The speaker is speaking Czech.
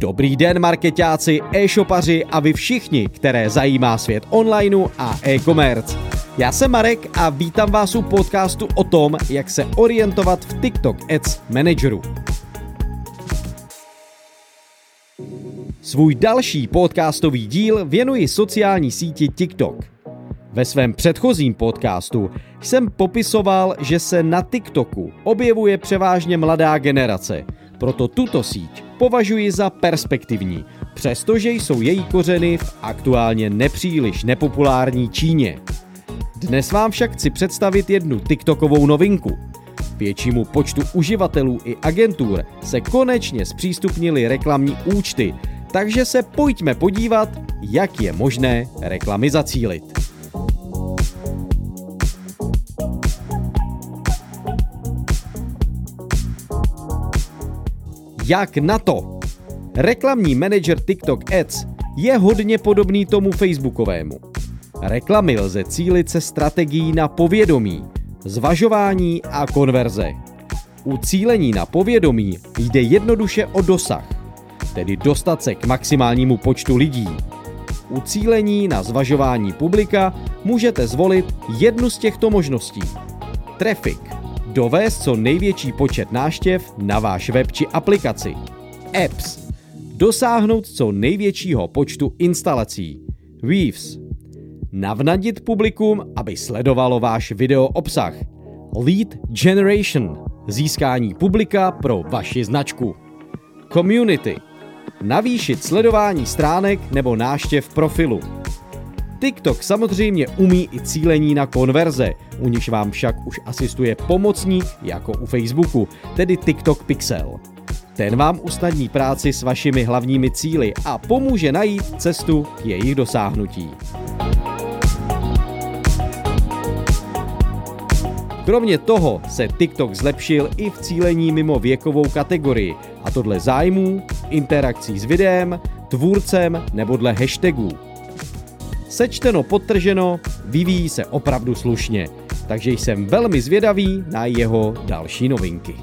Dobrý den marketáci, e-shopaři a vy všichni, které zajímá svět onlineu a e-commerce. Já jsem Marek a vítám vás u podcastu o tom, jak se orientovat v TikTok Ads Manageru. Svůj další podcastový díl věnuji sociální síti TikTok. Ve svém předchozím podcastu jsem popisoval, že se na TikToku objevuje převážně mladá generace, proto tuto síť považuji za perspektivní, přestože jsou její kořeny v aktuálně nepříliš nepopulární Číně. Dnes vám však chci představit jednu TikTokovou novinku. Většímu počtu uživatelů i agentur se konečně zpřístupnily reklamní účty, takže se pojďme podívat, jak je možné reklamy zacílit. Jak na to? Reklamní manager TikTok Ads je hodně podobný tomu facebookovému. Reklamy lze cílit se strategií na povědomí, zvažování a konverze. U cílení na povědomí jde jednoduše o dosah, tedy dostat se k maximálnímu počtu lidí. U cílení na zvažování publika můžete zvolit jednu z těchto možností. Traffic dovést co největší počet náštěv na váš web či aplikaci. Apps. Dosáhnout co největšího počtu instalací. Weaves. Navnadit publikum, aby sledovalo váš video obsah. Lead Generation. Získání publika pro vaši značku. Community. Navýšit sledování stránek nebo náštěv profilu. TikTok samozřejmě umí i cílení na konverze, u nichž vám však už asistuje pomocník jako u Facebooku, tedy TikTok Pixel. Ten vám usnadní práci s vašimi hlavními cíly a pomůže najít cestu k jejich dosáhnutí. Kromě toho se TikTok zlepšil i v cílení mimo věkovou kategorii, a to dle zájmů, interakcí s videem, tvůrcem nebo dle hashtagů. Sečteno potrženo, vyvíjí se opravdu slušně, takže jsem velmi zvědavý na jeho další novinky.